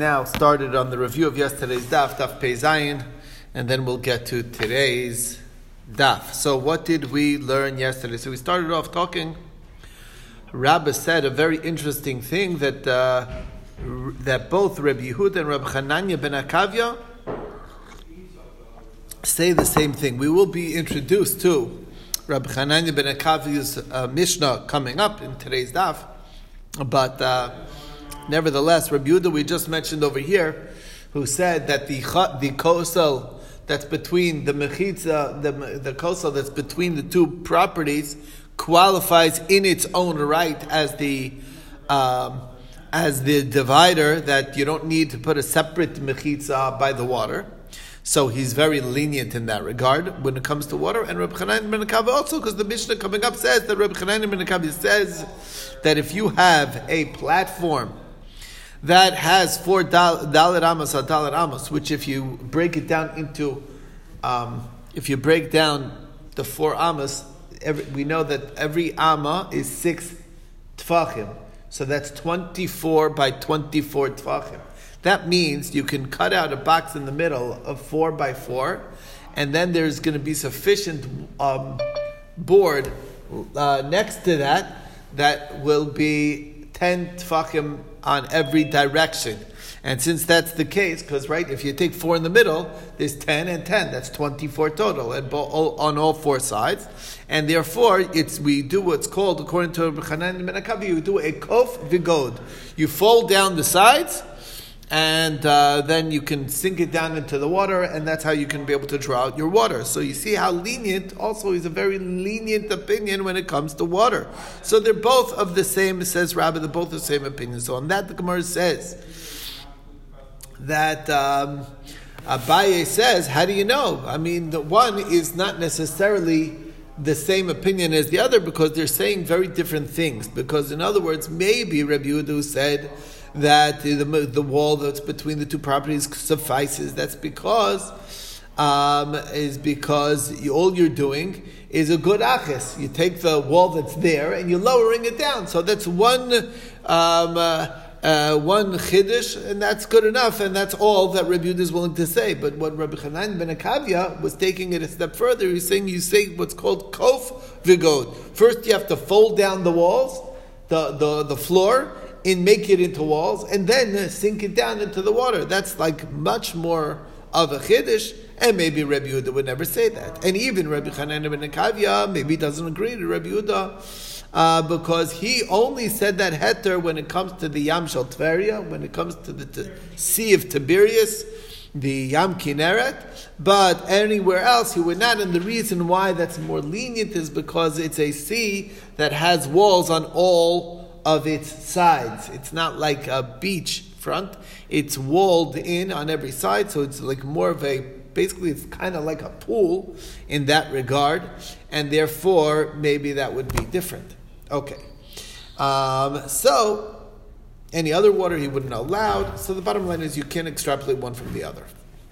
now started on the review of yesterday's daf, daf Pei Zayin, and then we'll get to today's daf. So, what did we learn yesterday? So, we started off talking. Rabbi said a very interesting thing that uh, that both Rabbi Yehuda and Rabbi Hananya ben Akavya say the same thing. We will be introduced to Rabbi Hananya ben Akavya's uh, Mishnah coming up in today's daf, but. Uh, Nevertheless, Rabbi Yehuda, we just mentioned over here, who said that the the kosel that's between the mechitza, the the kosel that's between the two properties qualifies in its own right as the um, as the divider that you don't need to put a separate mechitza by the water. So he's very lenient in that regard when it comes to water. And Rabbi Chanan ben also, because the Mishnah coming up says that Rabbi Chanan ben Akav says that if you have a platform that has four daled amos or daled amos, which if you break it down into, um, if you break down the four amos, every, we know that every amma is six tfachim. So that's 24 by 24 tfachim. That means you can cut out a box in the middle of four by four, and then there's going to be sufficient um, board uh, next to that that will be 10 tfachim on every direction. And since that's the case, because right, if you take four in the middle, there's ten and ten. That's twenty-four total, and on all four sides. And therefore, it's we do what's called, according to Chanan ben Akavi, you do a kof vigod. You fold down the sides, and uh, then you can sink it down into the water, and that's how you can be able to draw out your water. So you see how lenient. Also, is a very lenient opinion when it comes to water. So they're both of the same. Says Rabbi, they're both the same opinion. So on that, the Gemara says that. Um, Abaye says, "How do you know? I mean, the one is not necessarily the same opinion as the other because they're saying very different things. Because, in other words, maybe Rabbi Yehuda said that the, the wall that's between the two properties suffices. That's because um, is because you, all you're doing is a good achis. You take the wall that's there and you're lowering it down. So that's one. Um, uh, uh, one chiddush, and that's good enough, and that's all that Rabbi Yehuda is willing to say. But what Rabbi Chanan ben Akavya was taking it a step further, he's saying you say what's called kof vigod. First, you have to fold down the walls, the, the, the floor, and make it into walls, and then sink it down into the water. That's like much more of a chiddush. And maybe Rabbi Yehuda would never say that. And even Rabbi Chanan ben Akavya maybe doesn't agree to Rabbi Yehuda uh, because he only said that heter when it comes to the Yam Shel Tveria, when it comes to the t- Sea of Tiberias, the Yam Kineret, but anywhere else he would not. And the reason why that's more lenient is because it's a sea that has walls on all of its sides. It's not like a beach front; it's walled in on every side, so it's like more of a basically it's kind of like a pool in that regard, and therefore maybe that would be different. Okay. Um, so, any other water he wouldn't allow. So the bottom line is you can't extrapolate one from the other.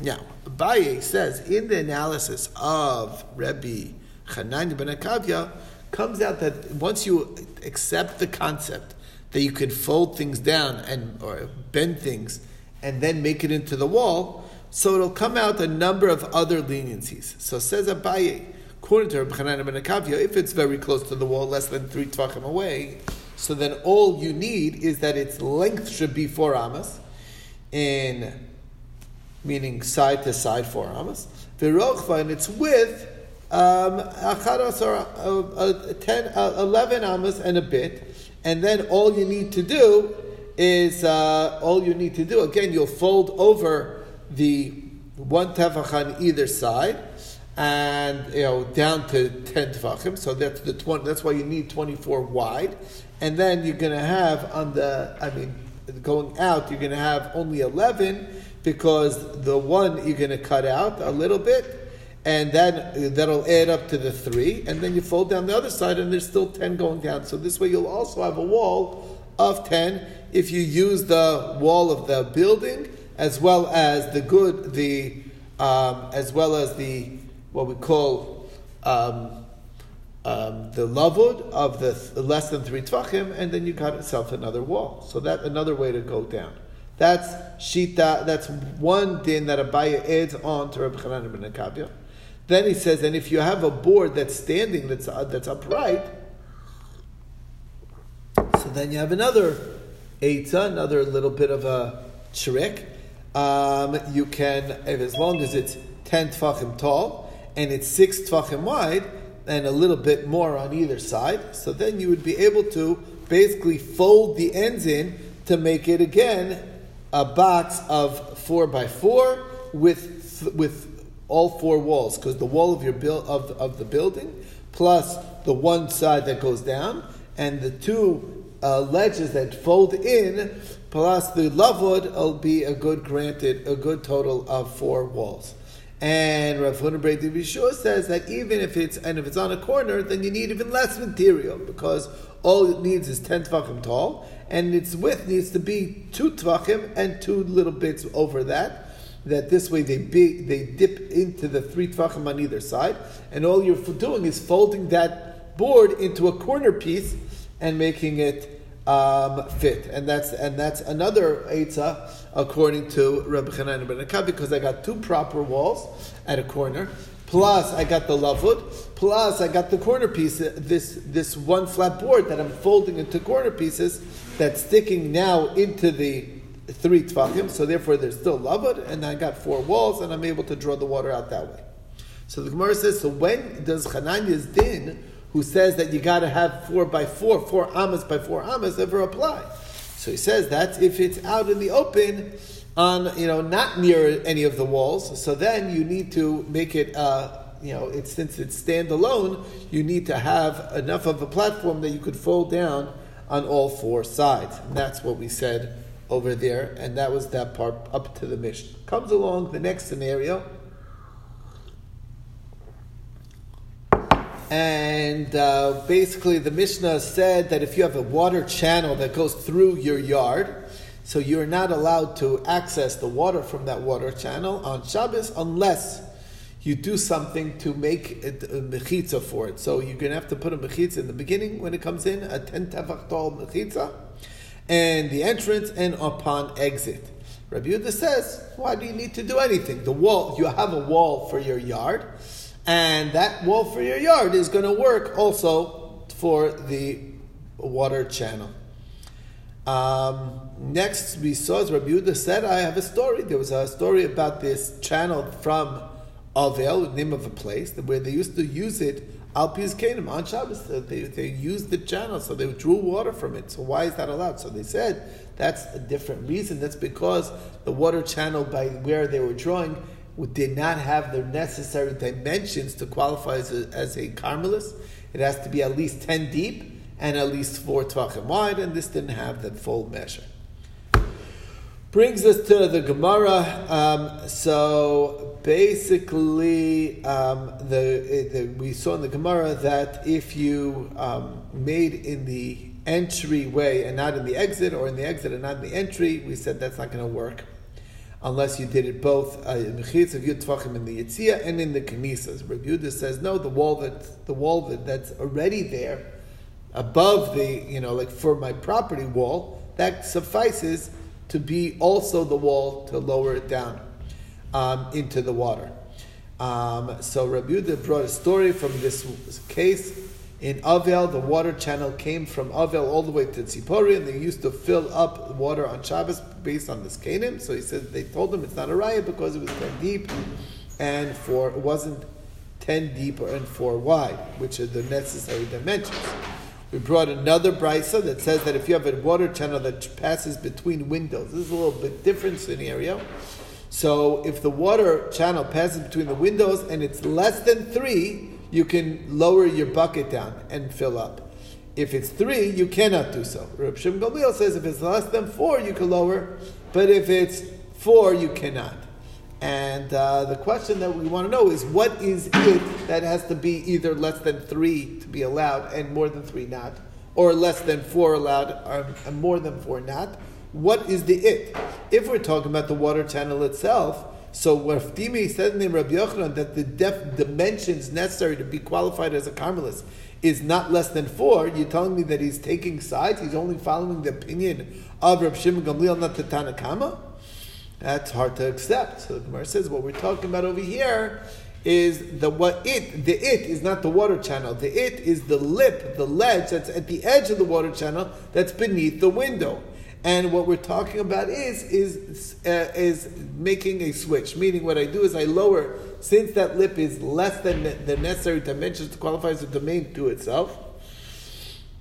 Now, Abaye says in the analysis of Rebbe Chananya ben Akavya, comes out that once you accept the concept that you can fold things down and or bend things and then make it into the wall, so it'll come out a number of other leniencies. So says Abaye, According to Rabbi ben if it's very close to the wall, less than three tvachim away, so then all you need is that its length should be four amas, in meaning side to side four amas. And its width, um, acharas uh, 10, uh, 11 amas and a bit, and then all you need to do is uh, all you need to do. Again, you'll fold over the one tefach on either side and you know down to ten tefachim. So that's the twenty. That's why you need twenty four wide, and then you're going to have on the. I mean, going out, you're going to have only eleven because the one you're going to cut out a little bit, and then that'll add up to the three, and then you fold down the other side, and there's still ten going down. So this way, you'll also have a wall of ten if you use the wall of the building as well as the good the um, as well as the what we call um, um, the lavud of the, the, less than three tvachim, and then you got yourself another wall. So that another way to go down. That's shita. That's one din that Abaye adds on to Rabbi Chanan ben Akavia. Then he says, and if you have a board that's standing, that's uh, that's upright, so then you have another eitzah, another little bit of a trick. Um, you can, as long as it's ten tfachim tall and it's six tfachim wide, and a little bit more on either side, so then you would be able to basically fold the ends in to make it again a box of four by four with with all four walls, because the wall of your build of, of the building plus the one side that goes down and the two uh, ledges that fold in plus the lavud will be a good granted a good total of four walls. And Rav Hunabray Bishur says that even if it's and if it's on a corner, then you need even less material because all it needs is ten tvachim tall, and its width needs to be two tvachim and two little bits over that. That this way they they dip into the three tvachim on either side, and all you're doing is folding that board into a corner piece and making it um, fit. And that's and that's another eitzah according to Rabbi Chanan ben because I got two proper walls at a corner. Plus, I got the lavud. Plus, I got the corner piece. This this one flat board that I'm folding into corner pieces that's sticking now into the three tvachim. So therefore, there's still lavud, and I got four walls, and I'm able to draw the water out that way. So the Gemara says, so when does Hananiah's din, who says that you got to have four by four, four amas by four amas, ever apply? So he says that if it's out in the open, on you know not near any of the walls. So then you need to make it. Uh, you know, it's since it's standalone, you need to have enough of a platform that you could fold down on all four sides. And that's what we said over there, and that was that part up to the Mishnah. Comes along the next scenario. And uh, basically, the Mishnah said that if you have a water channel that goes through your yard, so you're not allowed to access the water from that water channel on Shabbos unless you do something to make it a mechitza for it. So you're going to have to put a mechitza in the beginning when it comes in, a 10 tefach tall mechitza, and the entrance and upon exit. Rabbi Yehuda says, why do you need to do anything? The wall, you have a wall for your yard, and that wall for your yard is going to work also for the water channel. Um, next, we saw as Rabbi Yehuda said, I have a story. There was a story about this channel from Avel, the name of a place, where they used to use it al pi zekeinim on Shabbos. Uh, they, they used the channel, so they drew water from it. So why is that allowed? So they said that's a different reason. That's because the water channel by where they were drawing did not have the necessary dimensions to qualify as a, as a Carmelis. It has to be at least 10 deep and at least four tvachim wide, and this didn't have the full measure. Brings us to the Gemara. Um, so basically, um, the, the, we saw in the Gemara that if you um, made in the entryway and not in the exit, or in the exit and not in the entry, we said that's not going to work unless you did it both uh, in the yitzia and in the knisas. Yehuda says no, the wall that the wall that, that's already there above the, you know, like for my property wall, that suffices to be also the wall to lower it down um, into the water. Um, so Rabbi Yehuda brought a story from this case. In Avel, the water channel came from Avel all the way to Tzipori, and they used to fill up water on Shabbos based on this Canaan. So he said they told him it's not a raya because it was ten deep, and for it wasn't ten deep and four wide, which are the necessary dimensions. We brought another brisa that says that if you have a water channel that passes between windows, this is a little bit different scenario. So if the water channel passes between the windows and it's less than three, you can lower your bucket down and fill up. If it's three, you cannot do so. Reb Shimon Gamliel says if it's less than four, you can lower, but if it's four, you cannot. And uh, the question that we want to know is what is it that has to be either less than three to be allowed and more than three not, or less than four allowed and more than four not? What is the it? If we're talking about the water channel itself, so what Dimi said in Rabbi Yochanan that the dimensions necessary to be qualified as a Carmelis is not less than four, you're telling me that he's taking sides? He's only following the opinion of Rab Shimon Gamliel, not the Tanakama? That's hard to accept. So the Gemara says what we're talking about over here is the what it the it is not the water channel. The it is the lip, the ledge that's at the edge of the water channel that's beneath the window. And what we're talking about is is uh, is making a switch. Meaning, what I do is I lower since that lip is less than the necessary dimensions to qualify as a domain to itself.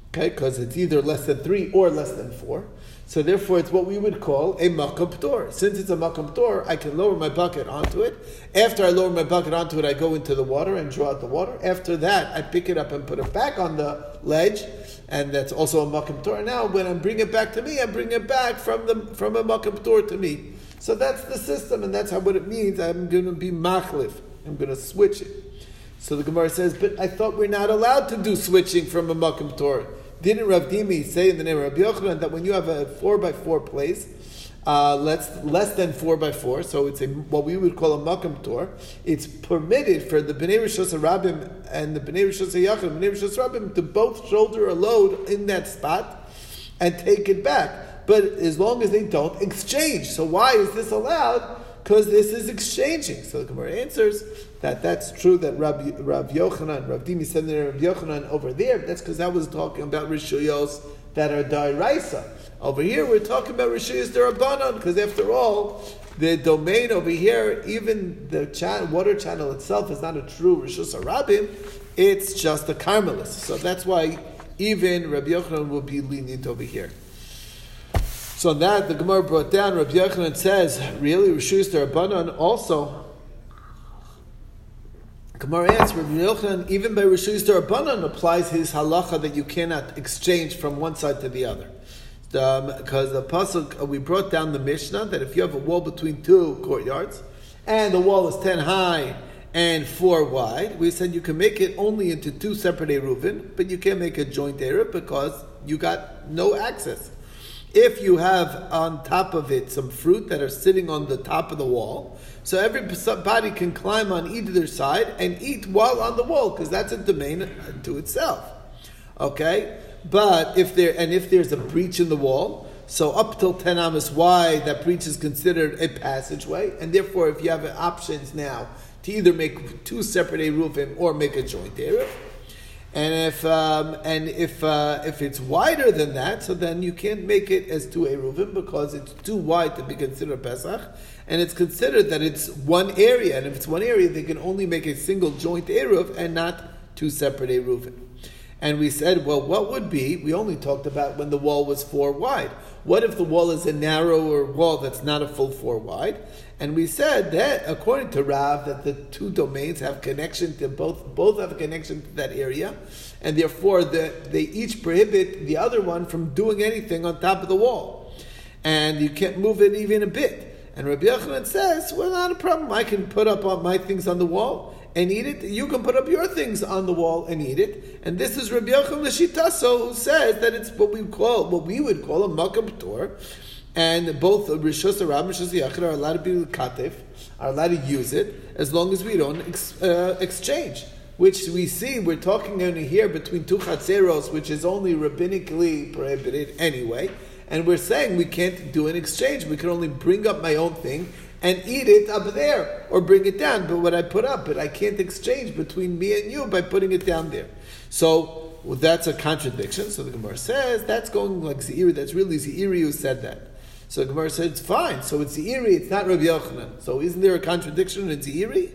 Okay, because it's either less than three or less than four. So therefore, it's what we would call a makam ptor. Since it's a makam ptor, I can lower my bucket onto it. After I lower my bucket onto it, I go into the water and draw out the water. After that, I pick it up and put it back on the ledge, and that's also a makam ptor. Now, when I bring it back to me, I bring it back from the from a makam ptor to me. So that's the system, and that's how what it means. I'm going to be machlif. I'm going to switch it. So the Gemara says, but I thought we're not allowed to do switching from a makam ptor. Didn't Rav Dimi say in the name of Rabbi Yochanan that when you have a four by four place, uh, less, less than four by four, so it's a, what we would call a makam tor. It's permitted for the bnei rishos rabim and the bnei rishos yachim, bnei rishos rabim to both shoulder a load in that spot and take it back. But as long as they don't exchange, so why is this allowed? Because this is exchanging. So the Gemara answers that that's true that Rabbi, Rabbi Yochanan, Rabbi Dimi said that Rabbi Yochanan over there, that's because I was talking about Rishuyos that are Dairaisa. Over here, we're talking about Rishuyos Darabanan, because after all, the domain over here, even the chan- water channel itself is not a true Rishus Arabim, it's just a Carmelis. So that's why even Rabbi Yochanan will be lenient over here. So that the Gemara brought down, Rabbi Yochanan says, really, Rishus Darabanan also Gemara answers, Rabbi Yochanan, even by Rishus Darabanan, applies his halacha that you cannot exchange from one side to the other. Because um, the pasuk uh, we brought down the Mishnah that if you have a wall between two courtyards and the wall is ten high and four wide, we said you can make it only into two separate eruvin, but you can't make a joint eruv because you got no access. If you have on top of it some fruit that are sitting on the top of the wall, so everybody can climb on either side and eat while on the wall, because that's a domain to itself. Okay? But if there and if there's a breach in the wall, so up till 10 amas wide, that breach is considered a passageway, and therefore if you have options now to either make two separate eruvim or make a joint eruv, and if um, and if uh, if it's wider than that, so then you can't make it as two eruvim because it's too wide to be considered Pesach, and it's considered that it's one area. And if it's one area, they can only make a single joint eruv and not two separate eruvim. And we said, well, what would be? We only talked about when the wall was four wide. What if the wall is a narrower wall that's not a full four wide? And we said that according to Rav, that the two domains have connection to both, both have a connection to that area, and therefore the, they each prohibit the other one from doing anything on top of the wall. And you can't move it even a bit. And Rabbi Yochanan says, well, not a problem. I can put up my things on the wall and eat it. You can put up your things on the wall and eat it. And this is Rabbi Yochanan Lashitaso who says that it's what we call, what we would call a makam tor and both Rishos Arab and Rishos Yachid are allowed to be katif, are allowed to use it as long as we don't ex, uh, exchange. Which we see, we're talking only here between two chatzeros, which is only rabbinically prohibited anyway, and we're saying we can't do an exchange. We can only bring up my own thing and eat it up there, or bring it down. But what I put up, but I can't exchange between me and you by putting it down there. So well, that's a contradiction. So the Gemara says that's going like Zeiri. That's really Zeiri who said that. So Gemara said, it's fine. So it's Zeiri, it's not Rabbi Yochanan. So isn't there a contradiction in Zeiri?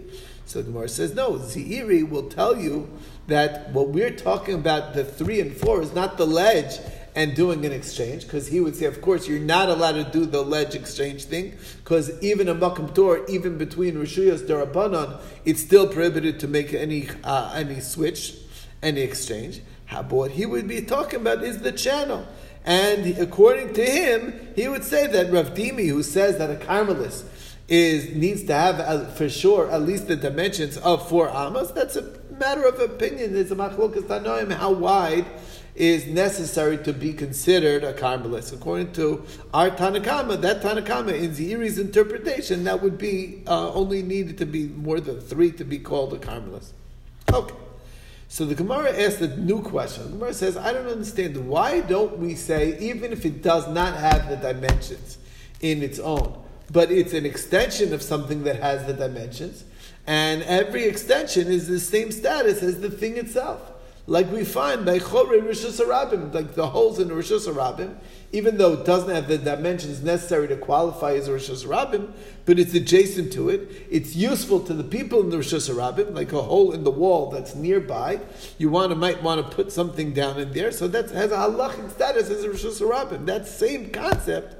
So Gemara says, no, Zeiri will tell you that what we're talking about, the three and four, is not the ledge and doing an exchange, because he would say, of course, you're not allowed to do the ledge exchange thing, because even a makam tor, even between Rishuyas Darabanan, it's still prohibited to make any uh, any switch, any exchange. How, but what he would be talking about is the channel. And according to him, he would say that Rav Dimi, who says that a Carmelis is needs to have for sure at least the dimensions of four amas. That's a matter of opinion. There's a machlokas tanoim how wide is necessary to be considered a Carmelis. According to our Tanakama, that Tanakama in Zeiri's interpretation, that would be uh, only needed to be more than three to be called a Carmelis. Okay. So the Gemara asks a new question. The Gemara says, I don't understand. Why don't we say, even if it does not have the dimensions in its own, but it's an extension of something that has the dimensions, and every extension is the same status as the thing itself? Like we find by Chore Rishus Harabim, like the holes in Rishus Harabim, even though it doesn't have the dimensions necessary to qualify as Rishus Harabim, but it's adjacent to it. It's useful to the people in the Rishus Harabim, like a hole in the wall that's nearby. You want to, might want to put something down in there, so that has a halachic status as a Rishus Harabim. That same concept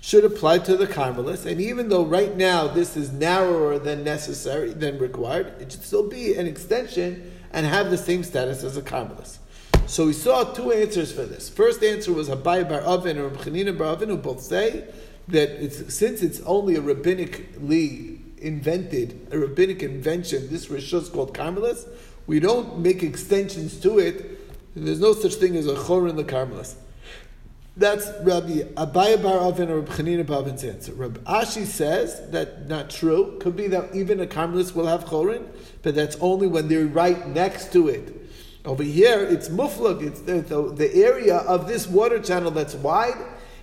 should apply to the Carmelists, and even though right now this is narrower than necessary, than required, it should still be an extension and have the same status as a Carmelis. So we saw two answers for this. First answer was Abai Bar Avin or Chanina Bar Avin, who both say that it's, since it's only a rabbinically invented, a rabbinic invention, this rishus called Carmelis, we don't make extensions to it. There's no such thing as a chor in the Carmelis. That's Rabbi Abai Bar Avin or Rabbi Chanina Bar Avin's answer. Rabbi Ashi says that not true. Could be that even a Carmelis will have chorin, but that's only when they're right next to it. Over here, it's muflug. It's the, the, the area of this water channel that's wide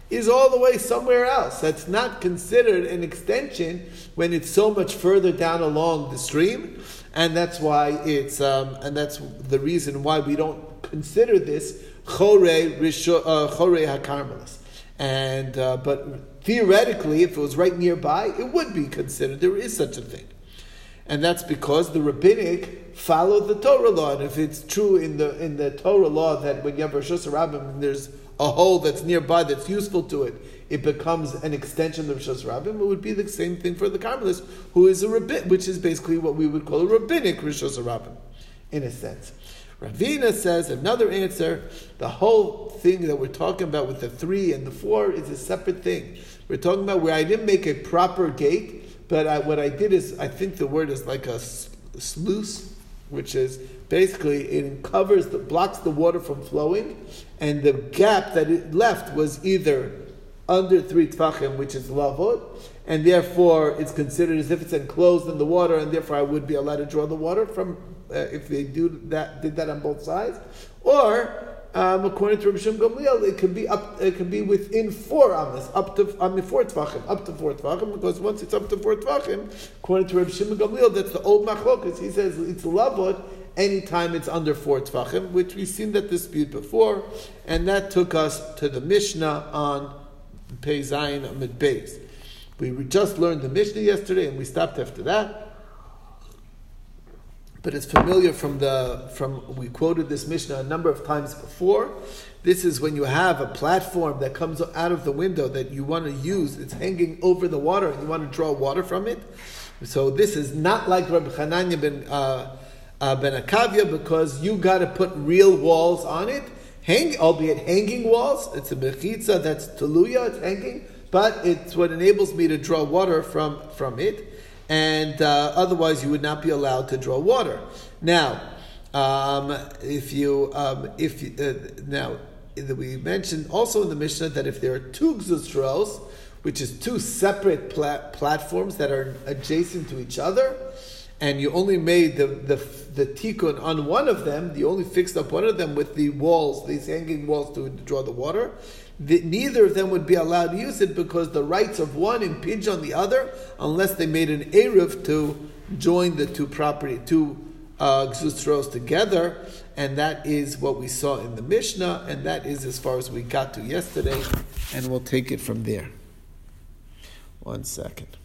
is all the way somewhere else. That's not considered an extension when it's so much further down along the stream, and that's why it's um, and that's the reason why we don't consider this chore uh, hakarmelis. And uh, but theoretically, if it was right nearby, it would be considered. There is such a thing and that's because the rabbinic followed the Torah law. And if it's true in the in the Torah law that when you have Rishus Harabim, there's a hole that's nearby that's useful to it, it becomes an extension of Rishus Harabim. It would be the same thing for the Carmelis, who is a rabbin, which is basically what we would call a rabbinic Rishus Harabim, in a sense. Ravina says another answer. The whole thing that we're talking about with the three and the four is a separate thing. We're talking about where I didn't make a proper gate but I, what I did is, I think the word is like a sluice, which is basically it covers the blocks the water from flowing, and the gap that it left was either under three tfachim, which is lavod, and therefore it's considered as if it's enclosed in the water, and therefore I would be allowed to draw the water from uh, if they do that did that on both sides, or um, according to Rabbi Shem Gamliel, it can be up, it can be within four amas, up to I mean four tvachim, up to four tvachim, because once it's up to four tvachim, according to Rabbi Shem Gamliel, that's the old machlokas. He says it's lavot anytime it's under four tvachim, which we've seen that dispute before, and that took us to the Mishnah on Pei Zayin Amid Beis. We just learned the Mishnah yesterday, and we stopped after that but it's familiar from the from we quoted this Mishnah a number of times before. This is when you have a platform that comes out of the window that you want to use. It's hanging over the water, and you want to draw water from it. So this is not like Rabbi Hananya ben uh, uh, ben Akavia because you got to put real walls on it, hang, albeit hanging walls. It's a mechitza that's teluya, it's hanging, but it's what enables me to draw water from from it and uh, otherwise you would not be allowed to draw water. Now, um, if you um, if uh, now we mentioned also in the Mishnah that if there are two gzustros, which is two separate pla- platforms that are adjacent to each other, and you only made the, the the tikkun on one of them, you only fixed up one of them with the walls, these hanging walls to draw the water the, neither of them would be allowed to use it because the rights of one impinge on the other unless they made an eruv to join the two property, two uh, together, and that is what we saw in the Mishnah, and that is as far as we got to yesterday, and we'll take it from there. One second.